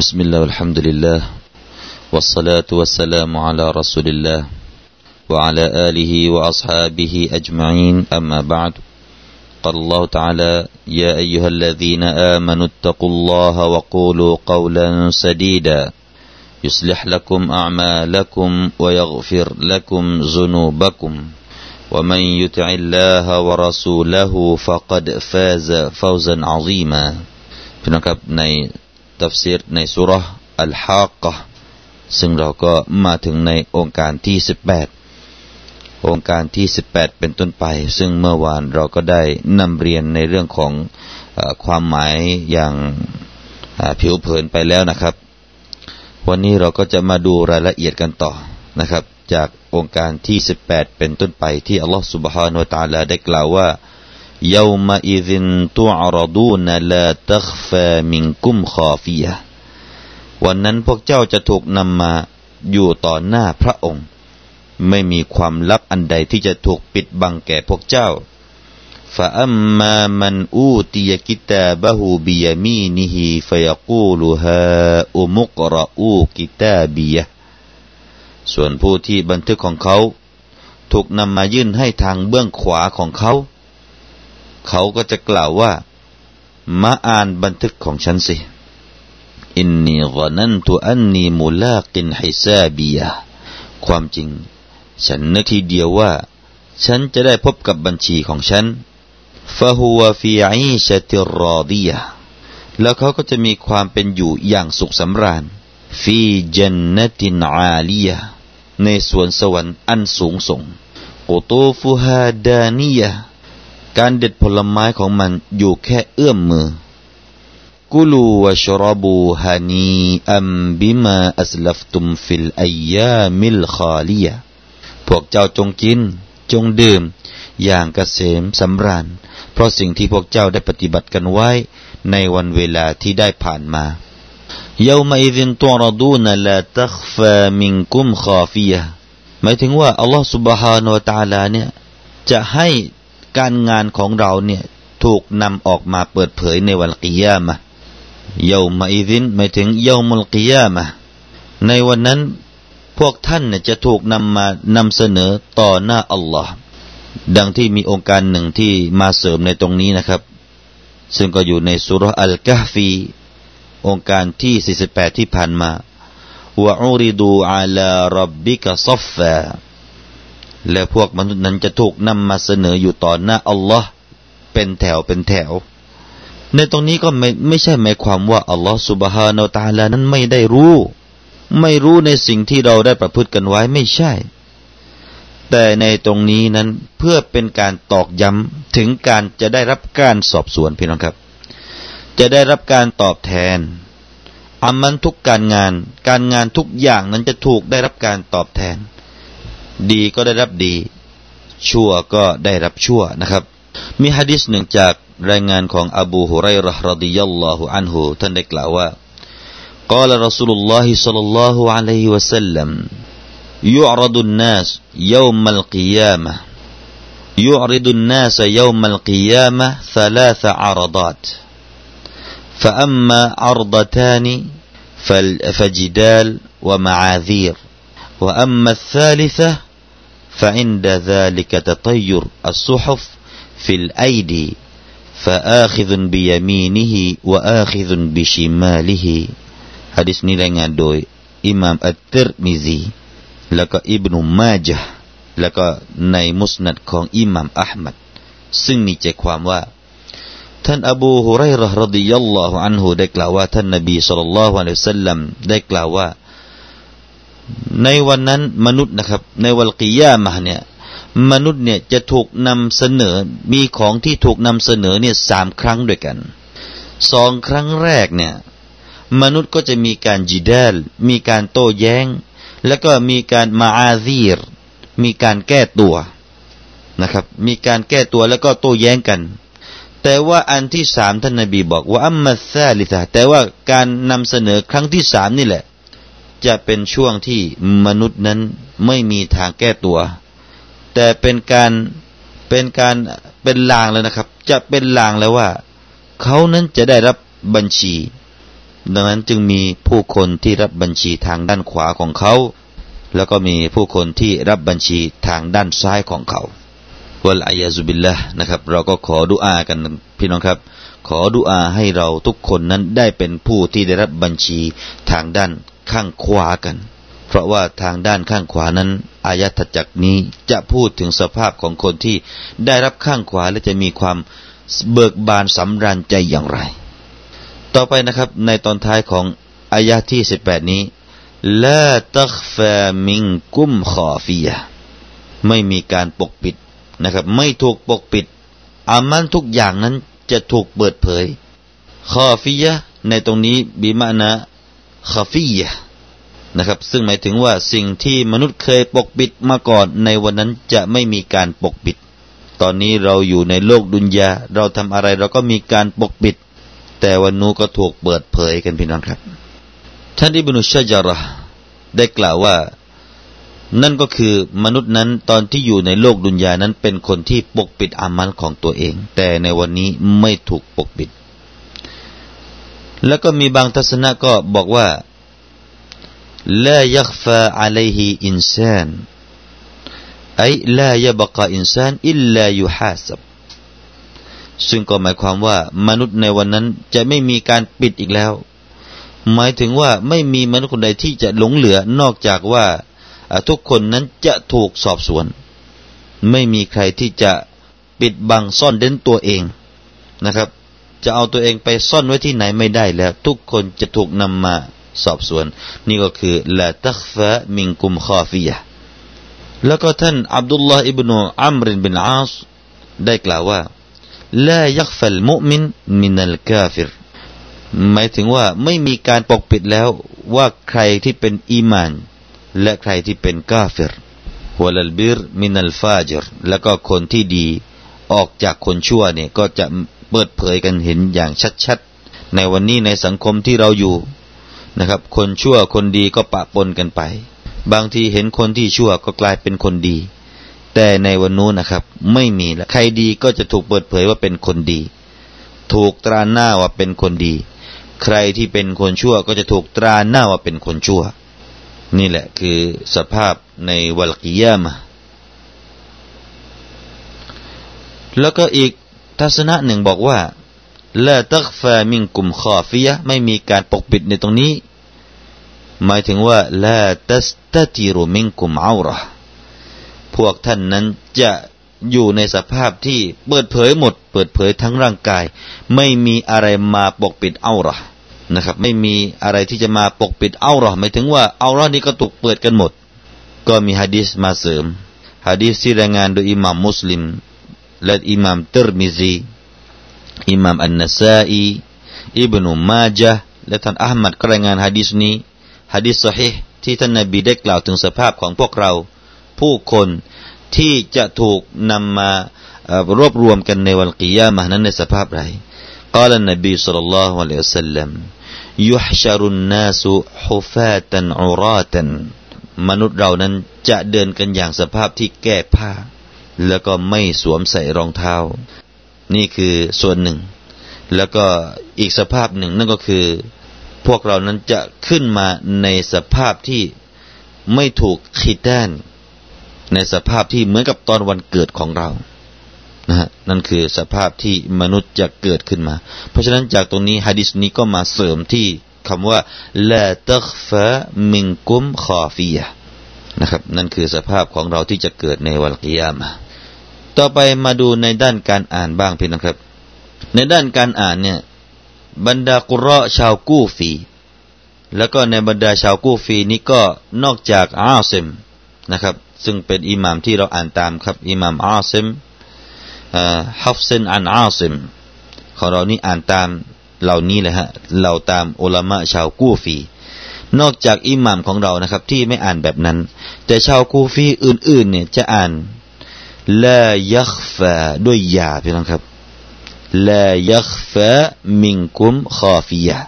بسم الله والحمد لله والصلاة والسلام على رسول الله وعلى آله وأصحابه أجمعين أما بعد قال الله تعالى يا أيها الذين آمنوا اتقوا الله وقولوا قولا سديدا يصلح لكم أعمالكم ويغفر لكم ذنوبكم ومن يطع الله ورسوله فقد فاز فوزا عظيما พี่น้องครับใน ตัฟซีรในสุรห์อัลฮะกกะซึ่งเราก็มาถึงในองค์การที่ 18 องค์การที่ 18 เป็นต้นไป ซึ่งเมื่อวานเราก็ได้นำเรียนในเรื่องของอความหมายอย่างผิวเผินไปแล้วนะครับ วันนี้เราก็จะมาดูรายละเอียดกันต่อนะครับ จากองค์การที่ 18 เป็นต้นไปที่อัลลอฮฺสุบฮานุตาลาได้กล่าวว่า يومئذ تعرضون لا تخفى منكم خافية วันนั้นพวกเจ้าจะถูกนำมาอยู่ต่อหน้าพระองค์ ไม่มีความลับอันใดที่จะถูกปิดบังแก่พวกเจ้า فأما من أوتي كتابه بيمينه فيقول هاؤم اقرءوا كتابيه ส่วนผู้ที่บันทึกของเขา ถูกนำมายื่นให้ทางเบื้องขวาของเขา เขาก็จะกล่าวว่ามาอ่านบันทึกของฉันสิอินนีกนันตุอันนีมุลากินไฮซาบียความจริง ฉันนึกทีเดียวว่า ฉันจะได้พบกับบัญชีของฉันฟะฮัวฟีอีชติรอดียแล้วเขาก็จะมีความเป็นอยู่อย่างสุขสำราญفي جنة عالية ในสวนสวรรค์อันสูงส่งقطوفها دانية การเด็ดผลไม้ของมันอยู่แค่เอื้อมมือ กุลูวะชรบูฮานีอัมบิมาอัสลัฟตุมฟิลอายามิลคาลียพวกเจ้าจงกิน จงดื่ม อย่างเกษมสำราญ เพราะสิ่งที่พวกเจ้าได้ปฏิบัติกันไว้ ในวันเวลาที่ได้ผ่านมาเยามาอิดินตัวรดูนลาตักฟามิงกุมคาฟียหมายถึงว่าอัลลอฮฺ سبحانه และ تعالى เนี่ยจะให้ การงานของเราเนี่ยถูกนำออกมาเปิดเผยในวันกิยามะเยามาอิดินหมายถึงเยามุลกิยามะในวันนั้นพวกท่านเนี่ยจะถูกนำมานำเสนอต่อหน้าอัลลอฮ์ดังที่มีองค์การหนึ่งที่มาเสริมในตรงนี้นะครับ ซึ่งก็อยู่ในสุรอัลกะฟีองค์การที่ 48 ที่ผ่านมาวะอูริดูอาลารับบิกะซัฟฟา และพวกมนุษย์นั้นจะถูกนำมาเสนออยู่ต่อหน้าอัลลอฮ์เป็นแถวเป็นแถว ในตรงนี้ก็ไม่ไม่ใช่หมายความว่าอัลลอฮ์สุบฮานาตาลานั้นไม่ได้รู้ ไม่รู้ในสิ่งที่เราได้ประพฤติกันไว้ไม่ใช่ แต่ในตรงนี้นั้นเพื่อเป็นการตอกย้ำถึงการจะได้รับการสอบสวนพี่น้องครับ จะได้รับการตอบแทนอามันทุกการงาน การงานทุกอย่างนั้นจะถูกได้รับการตอบแทน ดีก็ได้รับดี ชั่วก็ได้รับชั่วนะครับ มีฮะดิษหนึ่งจากรายงานของอบูฮุไรร์รดิยัลลอฮุอันฮุท่านได้กล่าวว่า قال رسول الله صلى الله عليه وسلم يعرض الناس يوم القيامة يعرض الناس يوم القيامة ثلاث عرضات فأما عرضتان فجدال ومعاذير وأما الثالثة فعند ذلك تطير الصحف في الأيدي فآخذ بيمينه وآخذ بشماله حديثนี้รายงานโดยอิหม่ามอัตติรมิซีแล้วก็อิบนุมาจห์แล้วก็ในมุสนัดของอิหม่ามอัลมัดซึ่งมีใจความว่าท่านอบูฮุไรร์รดิยัลลอฮุอันฮุได้กล่าวว่าท่านนบีสุลต่านละฮ์อะลัยฮิสัลลัมได้กล่าวว่า ในวันนั้นมนุษย์นะครับ ในวันกิยามาเนี่ย มนุษย์เนี่ยจะถูกนำเสนอมีของที่ถูกนำเสนอเนี่ยสามครั้งด้วยกันสองครั้งแรกเนี่ย มนุษย์ก็จะมีการจีดลมีการโต้แย้ง แล้วก็มีการมาอาซีรมีการแก้ตัวนะครับ มีการแก้ตัวแล้วก็โต้แย้งกัน แต่ว่าอันที่สามท่านนบีบอกว่าอัมมัซาลิตาแต่ว่าการนำเสนอครั้งที่สามนี่แหละ จะเป็นช่วงที่มนุษย์นั้นไม่มีทางแก้ตัว แต่เป็นการเป็นการเป็นลางแล้วนะครับ จะเป็นลางแล้วว่า เขานั้นจะได้รับบัญชี ดังนั้นจึงมีผู้คนที่รับบัญชีทางด้านขวาของเขา แล้วก็มีผู้คนที่รับบัญชีทางด้านซ้ายของเขาวะลายาซุบิลละนะครับ เราก็ขอดุอากันพี่น้องครับ ขอดุอาให้เราทุกคนนั้นได้เป็นผู้ที่ได้รับบัญชีทางด้าน ข้างขวากัน เพราะว่าทางด้านข้างขวานั้น อายะทจักนี้จะพูดถึงสภาพของคนที่ได้รับข้างขวาและจะมีความเบิกบานสำราญใจอย่างไร ต่อไปนะครับในตอนท้ายของอายะที่สิบแปดนี้ละตักฟามิงกุมขอฟียไม่มีการปกปิดนะครับ ไม่ถูกปกปิดอามันทุกอย่างนั้นจะถูกเปิดเผย ขอฟียในตรงนี้บีมานะ ขฟียนะครับ ซึ่งหมายถึงว่าสิ่งที่มนุษย์เคยปกปิดมาก่อนในวันนั้นจะไม่มีการปกปิด ตอนนี้เราอยู่ในโลกดุนยาเราทำอะไรเราก็มีการปกปิด แต่วันนู้ก็ถูกเปิดเผยกันพี่น้องครับ ท่านอิบนุชจาระได้กล่าวว่า นั่นก็คือมนุษย์นั้นตอนที่อยู่ในโลกดุนยานั้นเป็นคนที่ปกปิดอามัลของตัวเอง แต่ในวันนี้ไม่ถูกปกปิด แล้วก็มีบางทัศนะก็บอกว่าละยักฟาอะลัยฮิอินซานไอลายบกาอินซานอิลลายุฮาสับซึ่งก็หมายความว่ามนุษย์ในวันนั้นจะไม่มีการปิดอีกแล้ว หมายถึงว่าไม่มีมนุษย์คนใดที่จะหลงเหลือนอกจากว่าทุกคนนั้นจะถูกสอบสวน ไม่มีใครที่จะปิดบังซ่อนเด่นตัวเองนะครับ จะเอาตัวเองไปซ่อนไว้ที่ไหนไม่ได้แล้ว ทุกคนจะถูกนำมาสอบสวน นี่ก็คือละตักฟะมิงกุมคอฟียะแล้วก็ท่านอับดุลลาห์อิบนุอัมรินบินอาสได้กล่าวว่าลายักฟัลมุมินมินัลกาฟิรหมายถึงว่าไม่มีการปกปิดแล้วว่าใครที่เป็นอีมาน และใครที่เป็นกาฟิรวลัลบิรมินัลฟาจรแล้วก็คนที่ดีออกจากคนชั่วเนี่ยก็จะ เปิดเผยกันเห็นอย่างชัดๆ ในวันนี้ในสังคมที่เราอยู่นะครับ คนชั่วคนดีก็ปะปนกันไป บางทีเห็นคนที่ชั่วก็กลายเป็นคนดี แต่ในวันนู้นนะครับ ไม่มีแล้วใครดีก็จะถูกเปิดเผยว่าเป็นคนดี ถูกตราหน้าว่าเป็นคนดี ใครที่เป็นคนชั่วก็จะถูกตราหน้าว่าเป็นคนชั่ว นี่แหละคือสภาพในวัลกิยามะแล้วก็อีก ทัศนะหนึ่งบอกว่าละตักฟามิงกุมขอฟิยะไม่มีการปกปิดในตรงนี้ หมายถึงว่าลาตัสตติรุมิงกุมเอาระพวกท่านนั้นจะอยู่ในสภาพที่เปิดเผยหมด เปิดเผยทั้งร่างกาย ไม่มีอะไรมาปกปิดเอาระนะครับ ไม่มีอะไรที่จะมาปกปิดเอาระหมายถึงว่าเอาระนี้ก็ถูกเปิดกันหมด ก็มีฮะดีษมาเสริมฮะดีษที่รายงานโดยอิหม่ามมุสลิม และอิหม่ามติรมิซีอิหม่ามอันนซาอีอิบนุมาจะและท่านอัลมัดก็รายงานฮะดิษนี้ฮะดิษสฮิที่ท่านนบีได้กล่าวถึงสภาพของพวกเรา ผู้คนที่จะถูกนำมารวบรวมกันในวันกิยามะนั้นในสภาพไรกล่าวนบีสุลลัลลอฮุวะลัยฮิสลลัมยุฮชารุนนาสุฮุฟาตันอูราตันมนุษย์เรานั้นจะเดินกันอย่างสภาพที่แก้ผ้า แล้วก็ไม่สวมใส่รองเท้า นี่คือส่วนหนึ่ง แล้วก็อีกสภาพหนึ่งนั่นก็คือ พวกเรานั้นจะขึ้นมาในสภาพที่ไม่ถูกขีดแดนในสภาพที่เหมือนกับตอนวันเกิดของเรานะฮะนั่นคือสภาพที่มนุษย์จะเกิดขึ้นมา เพราะฉะนั้นจากตรงนี้ฮะดิษนี้ก็มาเสริมที่คำว่าละตักฟะมิงกุมคอฟียะ นะครับ นั่นคือสภาพของเราที่จะเกิดในวันกิยามะต่อไปมาดูในด้านการอ่านบ้างพี่นะครับ ในด้านการอ่านเนี่ยบรรดากุรอชาวกูฟี แล้วก็ในบรรดาชาวกูฟีนี้ก็นอกจากอาซิมนะครับ ซึ่งเป็นอิหมามที่เราอ่านตามครับอิหมามอาซิมฮัฟซินอันอาซิมของเรานี่อ่านตามเหล่านี้เลยฮะเราตามอุลามะชาวกูฟี นอกจากอิหมามของเรานะครับ ที่ไม่อ่านแบบนั้น แต่ชาวกูฟีอื่น ๆ เนี่ยจะอ่านละยักฟาด้วยยาพี่น้องครับลายักฟะมิงกุมขอฟียะ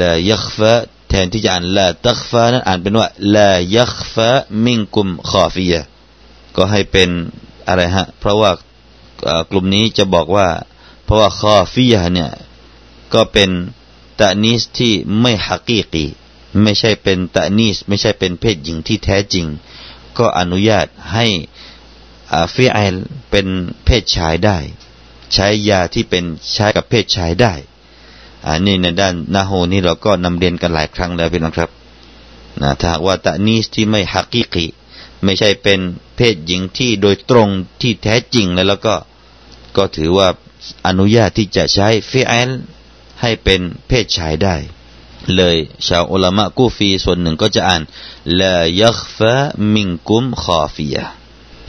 ลายักฟะแทนที่จะอ่านลาตักฟะนั้นอ่านเป็นว่าลายักฟะมิงกุมขอฟียะก็ให้เป็นอะไรฮะ เพราะว่ากลุ่มนี้จะบอกว่า เพราะว่าคอฟียะเนี่ยก็เป็นตะนีสที่ไม่ฮักีกี ไม่ใช่เป็นตะนีสไม่ใช่เป็นเพศหญิงที่แท้จริง ก็อนุญาตให้ฟิไอลเป็นเพศชายได้ ใช้ยาที่เป็นใช้กับเพศชายได้อันนี้ในด้านนาโฮนี่เราก็นำเรียนกันหลายครั้งแล้วพี่น้องครับนะถ้าว่าตะนีสที่ไม่ฮักีกีไม่ใช่เป็นเพศหญิงที่โดยตรงที่แท้จริงแล้วแล้วก็ก็ถือว่าอนุญาตที่จะใช้ฟิไอลให้เป็นเพศชายได้ เลย ชาวอุลามะกูฟีส่วนหนึ่งก็จะอ่านลายักฟะมิงกุมคอฟีย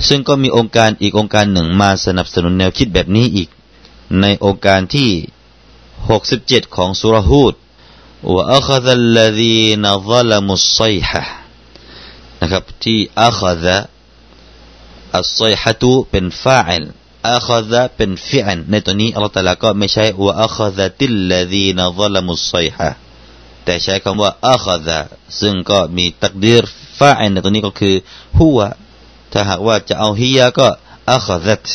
ซึ่งก็มีองค์การอีกองค์การหนึ่งมาสนับสนุนแนวคิดแบบนี้อีก ในองค์การที่ 67 ของสุรฮูดว่าอัคซัลลดีนซัลมุสไซฮะนะครับที่อัคซะอัสไซฮะตุเป็นฟาอิลอัคซะเป็นฟิอันในตัวนี้อัลลอฮฺตะลาก็ไม่ใช่ว่าอัคซะติลลดีนซัลมุสไซฮะ แต่ใช้คำว่าอัคซะซึ่งก็มีตักดีรฟาอิลในตัวนี้ก็คือหัวถ้าหากว่าจะเอาฮิยาก็อัคซัต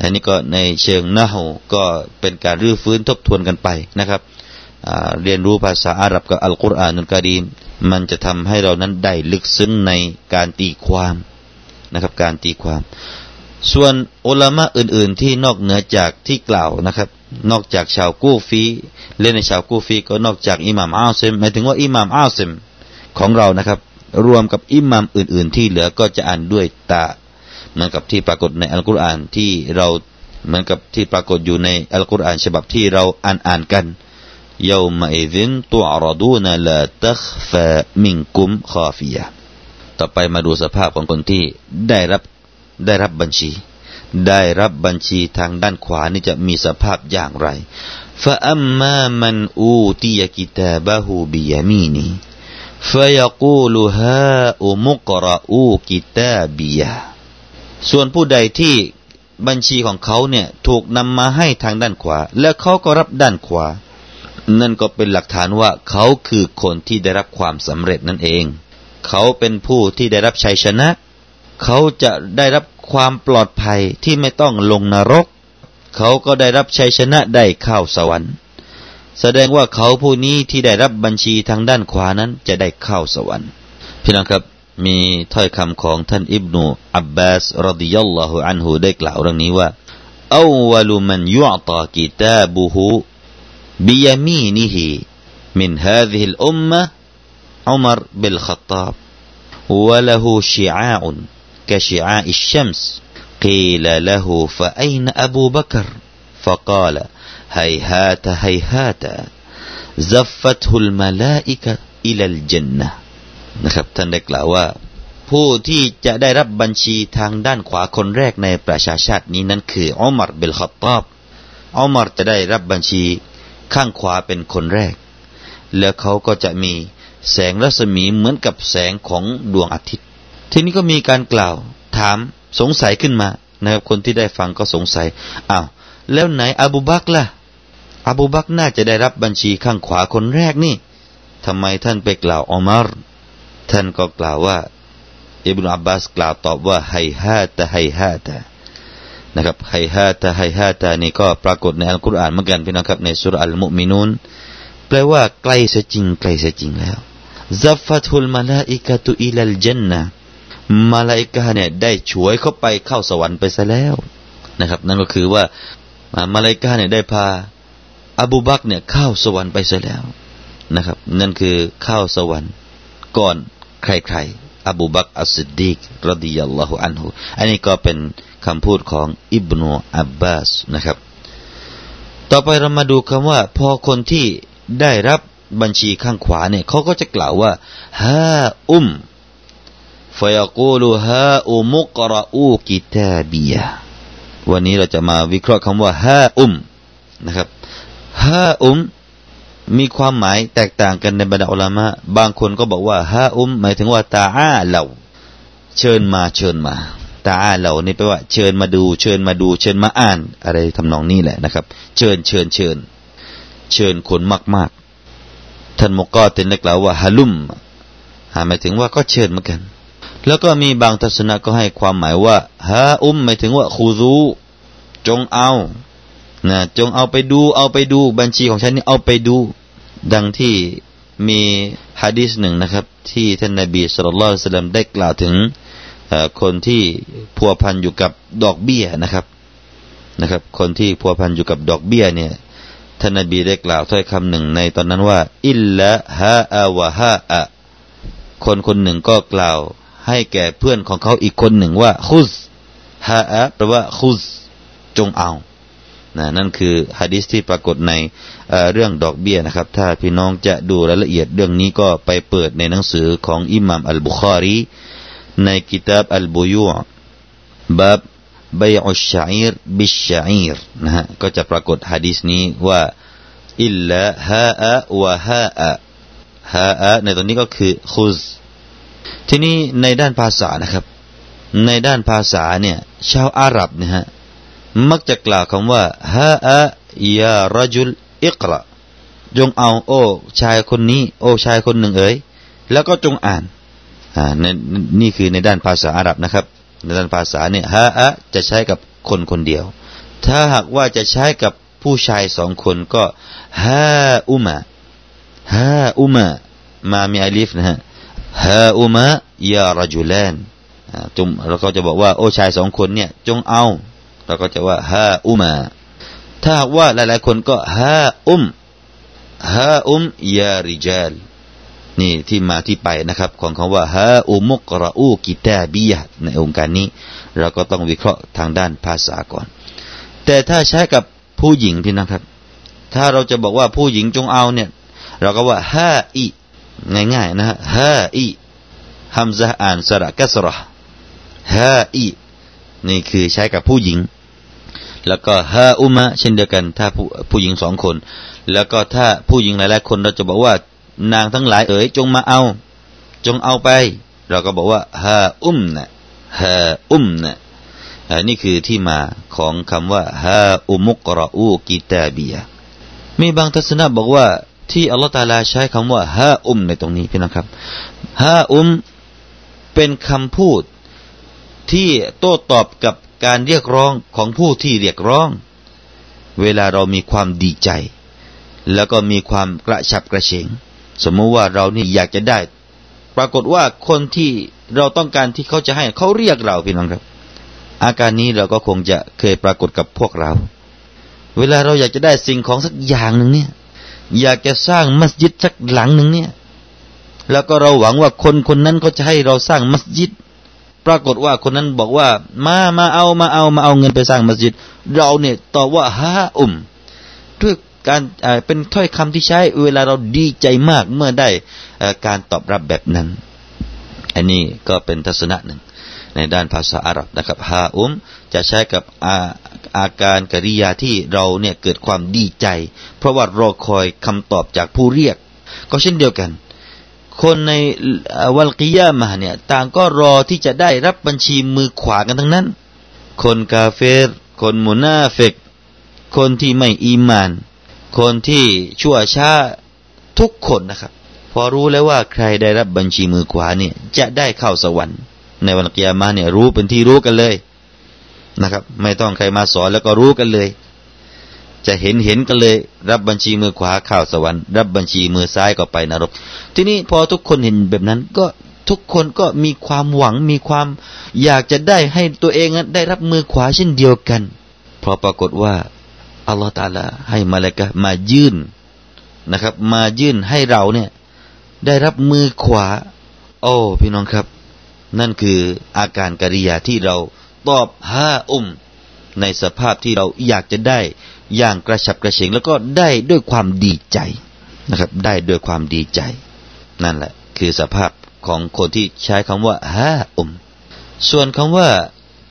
อันนี้ก็ในเชิงนะฮูก็เป็นการรื้อฟื้นทบทวนกันไปนะครับเรียนรู้ภาษาอาหรับกับอัลกุรอานนุลกะรีมมันจะทำให้เรานั้นได้ลึกซึ้งในการตีความนะครับการตีความ ส่วนอุลามะอื่น ๆ ที่นอกเหนือจากที่กล่าวนะครับ นอกจากชาวกูฟีเล่นในชาวกูฟีก็นอกจากอิหม่ามอาซิมหมายถึงว่าอิหม่ามอาซิมของเรานะครับ รวมกับอิหม่ามอื่น ๆ ที่เหลือก็จะอ่านด้วยตาเหมือนกับที่ปรากฏในอัลกุรอานที่เราเหมือนกับที่ปรากฏอยู่ในอัลกุรอานฉบับที่เราอ่านอ่านกันยาวมาอิดินตัวอรดูนลาตัคฟามิงกุมคอฟิยะต่อไปมาดูสภาพของคนที่ได้รับ ได้รับบัญชี ได้รับบัญชีทางด้านขวานี่จะมีสภาพอย่างไร فأما من أوتي كتابه بيمينه فيقول هاؤم اقرءوا كتابيه ส่วนผู้ใดที่บัญชีของเขาเนี่ยถูกนำมาให้ทางด้านขวา และเขาก็รับด้านขวานั่นก็เป็นหลักฐานว่าเขาคือคนที่ได้รับความสำเร็จนั่นเอง เขาเป็นผู้ที่ได้รับชัยชนะ เขาจะได้รับความปลอดภัยที่ไม่ต้องลงนรก เขาก็ได้รับชัยชนะได้เข้าสวรรค์ แสดงว่าเขาผู้นี้ที่ได้รับบัญชีทางด้านขวานั้นจะได้เข้าสวรรค์ พี่น้องครับมีถ้อยคำของท่านอิบนูอับบาสรดิยัลลอฮุอันฮูได้กล่าวเรื่องนี้ว่าอาวลุมันยุตากิตาบุฮูบิยามีนิฮีมินฮาดิฮิลอุมมะอุมรบิลขัตตาบวะละหูชิ كشعاع الشمس قيل له فأين أبو بكر فقال هيهات هيهات زفته الملائكة إلى الجنة นะครับท่านได้กล่าวว่า ผู้ที่จะได้รับบัญชีทางด้านขวาคนแรกในประชาชาตินี้นั้นคืออุมารเบลขัตตอบอุมารจะได้รับบัญชีข้างขวาเป็นคนแรก แล้วเขาก็จะมีแสงรัศมีเหมือนกับแสงของดวงอาทิตย์ ทีนี้ก็มีการกล่าวถามสงสัยขึ้นมานะครับคนที่ได้ฟังก็สงสัยอ้าวแล้วไหนอบูบักล่ะ อบูบักน่าจะได้รับบัญชีข้างขวาคนแรกนี่ทำไมท่านไปกล่าวอมารท่านก็กล่าวว่าอิบนุอับบาสกล่าวตอบว่าไฮهيهات هيهات นะครับ هيهات هيهات นี่ก็ปรากฏในอัลกุรอานเหมือนกันพี่น้องครับในสุรอัลมุมินูนแปลว่าใกล้เสียจริงใกล้เสียจริงแล้วซัฟฟัตุลมาลาอิกะตุอิลัลจันนะ มาลาอิกะเนี่ยได้ช่วยเข้าไปเข้าสวรรค์ไปซะแล้วนะครับ นั่นก็คือว่ามาลาอิกะเนี่ยได้พาอบูบักเนี่ยเข้าสวรรค์ไปซะแล้วนะครับ นั่นคือเข้าสวรรค์ก่อนใครๆอบูบักอัสซิดดีกรดิยัลลอฮุอันฮุอันนี้ก็เป็นคำพูดของอิบนูอับบาสนะครับ ต่อไปเรามาดูคำว่า พอคนที่ได้รับบัญชีข้างขวาเนี่ยเขาก็จะกล่าวว่าฮาอุม ฟยกูลูฮาอุมุกรอูกิตาบียวันนี้เราจะมาวิเคราะห์คำว่าฮาอุมนะครับฮาอุมมีความหมายแตกต่างกันในบรรดาอัลามะบางคนก็บอกว่าฮาอุมหมายถึงว่าตาอาเหล่าเชิญมาเชิญมาตาเหล่านี้แปลว่าเชิญมาดูเชิญมาดูเชิญมาอ่าน อะไรทำนองนี้แหละนะครับ เชิญเชิญเชิญ เชิญคนมาก ๆ ท่านมกก็เต็นเล็กล่าวว่าฮาลุมหมายถึงว่าก็เชิญเหมือนกัน แล้วก็มีบางทัศนะก็ให้ความหมายว่าฮาอุมหมายถึงว่าคูรูจงเอานะจงเอาไปดูเอาไปดูบัญชีของฉันนี่เอาไปดู ดังที่มีฮะดีษหนึ่งนะครับ ที่ท่านนบีสุลต่านสลัมได้กล่าวถึงคนที่พัวพันอยู่กับดอกเบี้ยนะครับนะครับ คนที่พัวพันอยู่กับดอกเบี้ยเนี่ยท่านนบีได้กล่าวถ้อยคำหนึ่งในตอนนั้นว่า อิลละฮะอาวะฮะอะคนคนหนึ่งก็กล่าว ให้แก่เพื่อนของเขาอีกคนหนึ่งว่าคุสฮะอะแปลว่าคุสจงเอานะนั่นคือฮะดิษที่ปรากฏในเเรื่องดอกเบี้ยนะครับ ถ้าพี่น้องจะดูรายละเอียดเรื่องนี้ก็ไปเปิดในหนังสือของอิหม่ามอัลบุคารี ในกิตาบอัลบุยูบับใบอุชชัยร์บิชชัยร์นะฮะก็จะปรากฏฮะดิษนี้ว่าอิลละฮะอะวะฮะอะฮะอะในตรงนี้ก็คือคุซ ทีนี้ในด้านภาษานะครับ ในด้านภาษาเนี่ยชาวอาหรับเนี่ยฮะมักจะกล่าวคำว่าฮะอะยารจุลอิกระจงเอาโอ้ชายคนนี้ โอ้ชายคนหนึ่งเอ๋ยแล้วก็จงอ่านอ่านี่คือในด้านภาษาอาหรับนะครับ ในด้านภาษาเนี่ยฮะอะจะใช้กับคนคนเดียว ถ้าหากว่าจะใช้กับผู้ชายสองคนก็ฮาอุมะฮาอุมะมามีอลิฟนะฮะ ฮาอุมะยารจุลานจงเราก็จะบอกว่า โอ้ชายสองคนเนี่ย จงเอาเราก็จะว่าฮาอุมาถ้าว่าหลายๆคนก็ฮาอุมฮาอุมยาริจาลนี่ที่มาที่ไปนะครับ ของคำว่าฮาอุมุกรอูกิตาบียะในองค์การนี้ เราก็ต้องวิเคราะห์ทางด้านภาษาก่อน แต่ถ้าใช้กับผู้หญิงพี่นะครับ ถ้าเราจะบอกว่าผู้หญิงจงเอาเนี่ย เราก็ว่าฮาอี ง่ายๆนะฮะฮาอีฮัมซะอ่านสระกัสระฮาอีนี่คือใช้กับผู้หญิง แล้วก็ฮาอุมะเช่นเดียวกัน ถ้าผู้ผู้หญิงสองคน แล้วก็ถ้าผู้หญิงหลายๆคนเราจะบอกว่า นางทั้งหลายเอ๋ยจงมาเอา จงเอาไป เราก็บอกว่าฮาอุมนะฮาอุมนะนี่คือที่มาของคำว่าฮาอุมุกรอูกิตาบียมีบางทัศนะบอกว่า ที่อัลลอฮฺตาลาใช้คำว่าฮาอุมในตรงนี้พี่นะครับฮาอุมเป็นคำพูดที่โต้ตอบกับการเรียกร้องของผู้ที่เรียกร้อง เวลาเรามีความดีใจ แล้วก็มีความกระฉับกระเฉง สมมุติว่าเรานี่อยากจะได้ ปรากฏว่าคนที่เราต้องการที่เขาจะให้เขาเรียกเราพี่น้องครับ อาการนี้เราก็คงจะเคยปรากฏกับพวกเรา เวลาเราอยากจะได้สิ่งของสักอย่างหนึ่งเนี่ย อยากจะสร้างมัสยิดสักหลังหนึ่งเนี่ย แล้วก็เราหวังว่าคนคนนั้นเขาจะให้เราสร้างมัสยิด ปรากฏว่าคนนั้นบอกว่า มามาเอามาเอามาเอาเงินไปสร้างมัสยิด เราเนี่ยตอบว่าฮาอุมด้วยการเป็นถ้อยคำที่ใช้ เวลาเราดีใจมากเมื่อได้การตอบรับแบบนั้น อันนี้ก็เป็นทัศนะหนึ่ง ในด้านภาษาอาหรับนะครับฮาอุมจะใช้กับอาอาการกริยาที่เราเนี่ยเกิดความดีใจ เพราะว่ารอคอยคำตอบจากผู้เรียก ก็เช่นเดียวกัน คนในวัลกิยามาเนี่ยต่างก็รอที่จะได้รับบัญชีมือขวากันทั้งนั้น คนกาเฟร คนมุนาเฟกคนที่ไม่อีมาน คนที่ชั่วช้าทุกคนนะครับ พอรู้แล้วว่าใครได้รับบัญชีมือขวาเนี่ยจะได้เข้าสวรรค์ ในวันกิยามาเนี่ยรู้เป็นที่รู้กันเลยนะครับ ไม่ต้องใครมาสอนแล้วก็รู้กันเลย จะเห็นเห็นกันเลย รับบัญชีมือขวาข่าวสวรรค์ รับบัญชีมือซ้ายก็ไปนรก ทีนี้พอทุกคนเห็นแบบนั้นก็ทุกคนก็มีความหวังมีความอยากจะได้ให้ตัวเองได้รับมือขวาเช่นเดียวกัน เพราะปรากฏว่าอัลลอฮฺตาลาให้มาเลกะมายื่นนะครับ มายื่นให้เราเนี่ย ได้รับมือขวา โอ้พี่น้องครับ นั่นคืออาการกิริยาที่เราตอบห้าอุมในสภาพที่เราอยากจะได้อย่างกระฉับกระเฉงแล้วก็ได้ด้วยความดีใจนะครับ ได้ด้วยความดีใจ นั่นแหละ คือสภาพของคนที่ใช้คำว่าฮาอุมส่วนคำว่า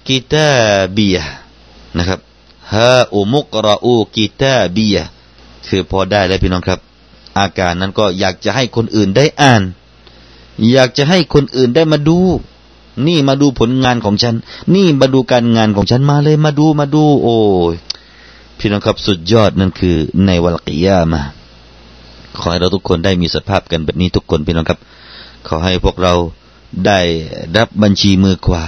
กีตาเบียนะครับฮาอุมุกรอูกีตาเบียคือพอได้แล้วพี่น้องครับ อาการนั้นก็อยากจะให้คนอื่นได้อ่าน อยากจะให้คนอื่นได้มาดู นี่มาดูผลงานของฉัน นี่มาดูการงานของฉันมาเลยมาดูมาดู โอ้ยพี่น้องครับสุดยอดนั่นคือในวัลกิยามาขอให้เราทุกคนได้มีสภาพกันแบบนี้ทุกคนพี่น้องครับ ขอให้พวกเราได้รับบัญชีมือขวา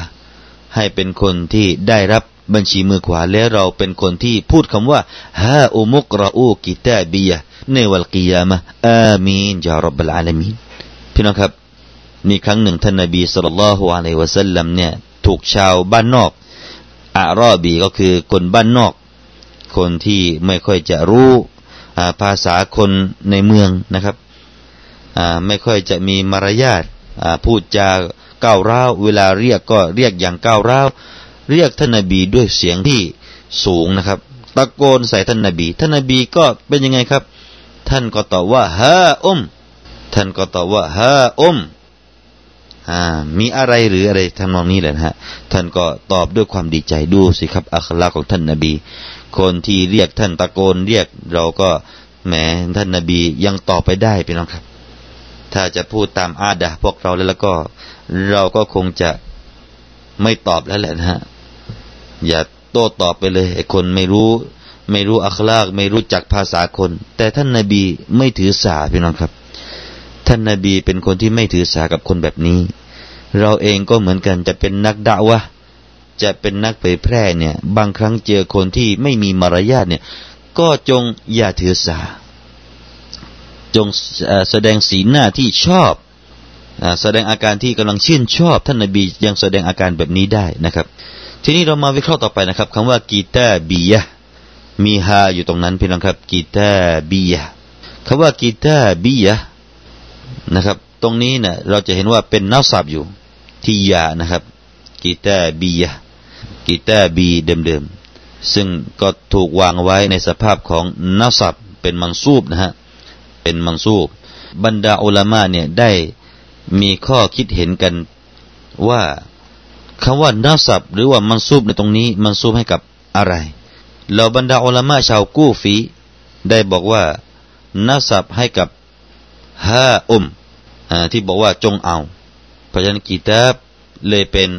ให้เป็นคนที่ได้รับบัญชีมือขวาแล้วเราเป็นคนที่พูดคำว่าฮาอุมุกรอูกิตาบียะในวันกิยามะอามีนยารับบลอาลามีนพี่น้องครับ มีครั้งหนึ่งท่านนบีสุลต่านละฮ์อะลัยวะสัลลัมเนี่ยถูกชาวบ้านนอกอารอบีก็คือคนบ้านนอก คนที่ไม่ค่อยจะรู้ภาษาคนในเมืองนะครับไม่ค่อยจะมีมารยาทพูดจาก้าวร้าวเวลาเรียกก็เรียกอย่างก้าวร้าวเรียกท่านนบีด้วยเสียงที่สูงนะครับ ตะโกนใส่ท่านนบีท่านนบีก็เป็นยังไงครับ ท่านก็ตอบว่าฮาอุมท่านก็ตอบว่าฮาอุม อ่ามีอะไรหรืออะไรทำนองนี้แหละนะฮะท่านก็ตอบด้วยความดีใจดูสิครับอัคราของท่านนบี คนที่เรียกท่านตะโกนเรียกเราก็แหมท่านนบียังตอบไปได้พี่น้องครับ ถ้าจะพูดตามอาดะพวกเราแล้วแล้วก็ เราก็คงจะไม่ตอบแล้วแหละนะฮะอย่าโต้ตอบไปเลยไอ้คนไม่รู้ ไม่รู้อัคลากไม่รู้จักภาษาคน แต่ท่านนาบีไม่ถือสาพี่น้องครับ ท่านนาบีเป็นคนที่ไม่ถือสากับคนแบบนี้ เราเองก็เหมือนกันจะเป็นนักด่าวะจะเป็นนักเผยแพร่เนี่ย บางครั้งเจอคนที่ไม่มีมารยาทเนี่ย ก็จงอย่าถือสา จงแสดงสีหน้าที่ชอบแสดงอาการที่กำลังชื่นชอบ ท่านนาบียังแสดงอาการแบบนี้ได้นะครับ ทีนี้เรามาวิเคราะห์ต่อไปนะครับคำว่ากีตาบียะมีฮาอยู่ตรงนั้นพี่น้องครับกีตาบียะคำว่ากีตาบียะ นะครับ ตรงนี้เนะ่ยเราจะเห็นว่าเป็นนักสับอยู่ที่ยานะครับกีตาบียะกีตาบีเดิมๆซึ่งก็ถูกวางไว้ในสภาพของนักสับเป็นมังซูบนะฮะเป็นมังซูบบรรดาอุลามะเนี่ยได้มีข้อคิดเห็นกันว่าคำว่านาสับหรือว่ามันซูบในตรงนี้มันซูบให้กับอะไรเราบรรดาอัลามะชาวกูฟีได้บอกว่านาสับให้กับ ฮาอุมที่บอกว่าจงเอาเพราะฉะนั้นกีตาบเลยเป็น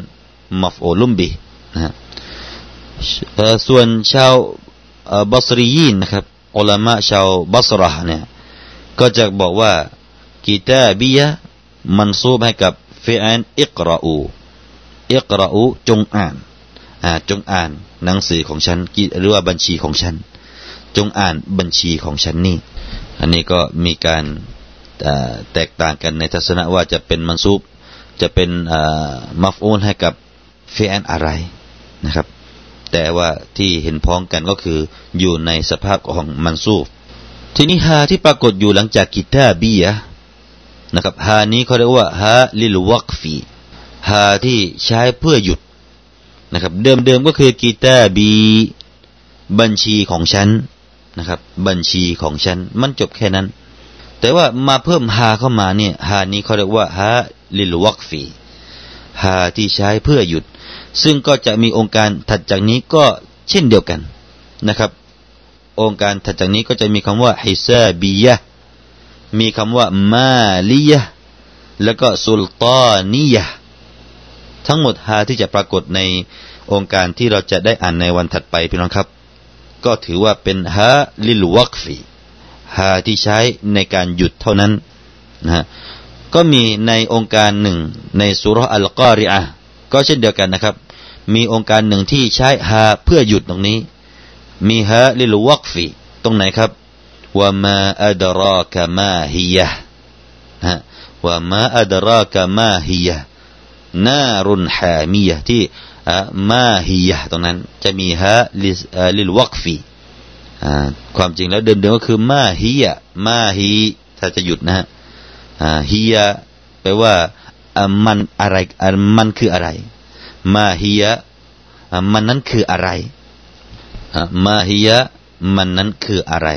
มัฟโอลุมบีนะส่วนชาวบัสรียีนนะครับอัลามะชาวบัสระเนี่ยก็จะบอกว่ากีตาบียะมันซูบให้กับฟิอันอิกราอูอิกราอูจงอ่านอ่าจงอ่านหนังสือของฉันหรือว่าบัญชีของฉัน จงอ่านบัญชีของฉันนี่ อันนี้ก็มีการ แตกต่างกันในทัศนะว่าจะเป็นมันซูบจะเป็นมัฟอูนให้กับเฟนอะไรนะครับ แต่ว่าที่เห็นพ้องกันก็คืออยู่ในสภาพของมันซูบทีนี้ฮาที่ปรากฏอยู่หลังจากกิตาบียะนะครับฮานี้เขาเรียกว่าฮาลิลวักฟีฮาที่ใช้เพื่อหยุดนะครับ เดิมๆก็คือกีตาบีบัญชีของฉันนะครับ บัญชีของฉันมันจบแค่นั้น แต่ว่ามาเพิ่มฮาเข้ามาเนี่ยฮานี้เขาเรียกว่าฮาลิลวักฟีฮาที่ใช้เพื่อหยุด ซึ่งก็จะมีองค์การถัดจากนี้ก็เช่นเดียวกันนะครับ องค์การถัดจากนี้ก็จะมีคำว่าฮิซาบียะมีคำว่ามาลียะแล้วก็สุลตานียะทั้งหมดฮาที่จะปรากฏในองค์การที่เราจะได้อ่านในวันถัดไปพี่น้องครับ ก็ถือว่าเป็นฮาลิลวักฟี ฮาที่ใช้ในการหยุดเท่านั้นนะฮะก็มีในองค์การหนึ่งในสุรอัลกอริอะก็เช่นเดียวกันนะครับ มีองค์การหนึ่งที่ใช้ฮาเพื่อหยุดตรงนี้ มีฮาลิลวักฟีตรงไหนครับว่ามาอัดรากะมาฮิยะฮะว่ามาอัดรากะมาฮิยะนารุนฮามียะที่มาฮียะตรงนั้นจะมีฮะลิลิลวักฟี ความจริงแล้วเดิมๆก็คือมาฮียมาฮีถ้าจะหยุดนะฮะฮียแปลว่ามันอะไรมันคืออะไร มาฮียมันนั้นคืออะไรมาฮียมันนั้นคืออะไร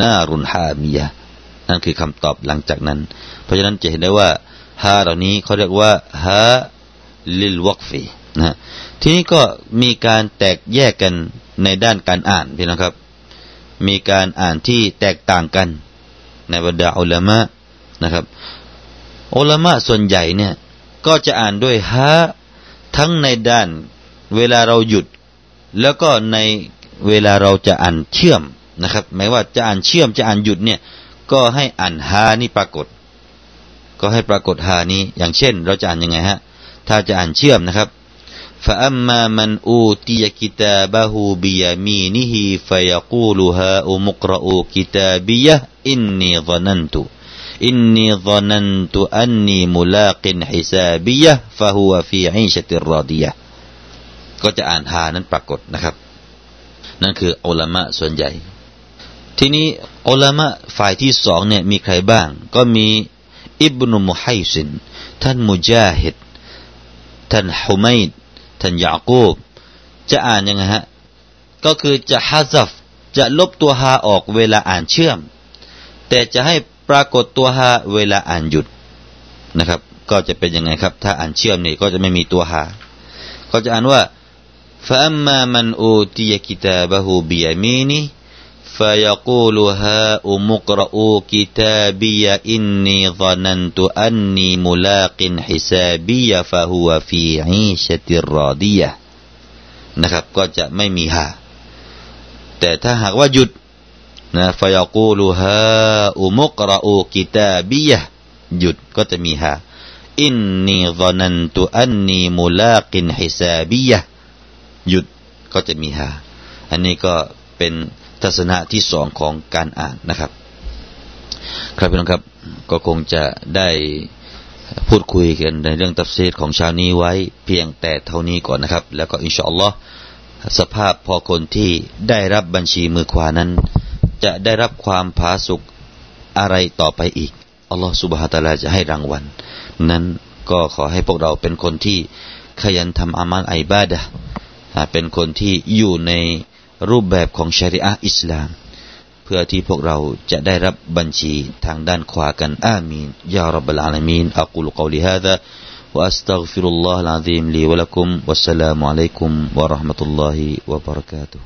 นารุนฮามียะนั่นคือคำตอบหลังจากนั้น เพราะฉะนั้นจะเห็นได้ว่าฮาเหล่านี้เขาเรียกว่าฮาลิลวักฟีนะทีนี้ก็มีการแตกแยกกันในด้านการอ่านพี่นะครับ มีการอ่านที่แตกต่างกัน ในบรรดาอุลามะนะครับอุลามะส่วนใหญ่เนี่ยก็จะอ่านด้วยฮะทั้งในด้านเวลาเราหยุด แล้วก็ในเวลาเราจะอ่านเชื่อมนะครับหมายว่าจะอ่านเชื่อมจะอ่านหยุดเนี่ยก็ให้อ่านฮานี่ปรากฏ ก็ให้ปรากฏฮานี้อย่างเช่น เราจะอ่านยังไงฮะถ้าจะอ่านเชื่อมนะครับ فأما من أوتي كتابه بيمينه فيقول هاؤم اقرءوا كتابيه إني ظننت إني ظننت أني ملاق حسابيه فهو في عيشة راضية ก็จะอ่านฮานั้นปรากฏนะครับ นั่นคืออัลมะส่วนใหญ่ ทีนี้อัลมะฝ่ายที่สองเนี่ยมีใครบ้าง ก็มีอิบนุมุฮัยซินท่านมุจาฮิดท่านฮุมัยด ท่านยากูบจะอ่านยังไงฮะ ก็คือจะฮาซัฟจะลบตัวฮาออกเวลาอ่านเชื่อม แต่จะให้ปรากฏตัวฮาเวลาอ่านหยุดนะครับ ก็จะเป็นยังไงครับ ถ้าอ่านเชื่อมนี่ก็จะไม่มีตัวฮาก็จะอ่านว่าฟะอัมมามันอูติยกิตาบะฮูบิยามีนี فيقول هاؤم اقرءوا كتابي إني ظننت أني ملاق حسابي فهو في عيشة راضية นะครับก็จะไม่มีฮาแต่ถ้าหากว่าหยุดนะฟยากูลูฮาอุมุกราอูกิตาบียะหยุดก็จะมีฮาอินนีซนันตุอันนีมุลากินฮิซาบียะหยุดก็จะมีฮาอันนี้ก็เป็น ทัศนะที่สองของการอ่านนะครับ ครับพี่น้องครับก็คงจะได้พูดคุยกันในเรื่องตัฟซีรของคราวนี้ไว้เพียงแต่เท่านี้ก่อนนะครับ แล้วก็إن شاء اللهสภาพพอคนที่ได้รับบัญชีมือขวานั้น จะได้รับความผาสุกอะไรต่อไปอีกอัลลอฮ์สุบฮาตะลาจะให้รางวัล นั้นก็ขอให้พวกเราเป็นคนที่ขยันทำอามัลอิบาดะฮ์เป็นคนที่อยู่ใน รูปแบบของชริอะอิสลาม เพื่อที่พวกเราจะได้รับบัญชีทางด้านขวากันอามีนยารับบลอาลามีนอักุลกอลิฮะดะ وأستغفر الله العظيم لي ولكم والسلام عليكم ورحمة الله وبركاته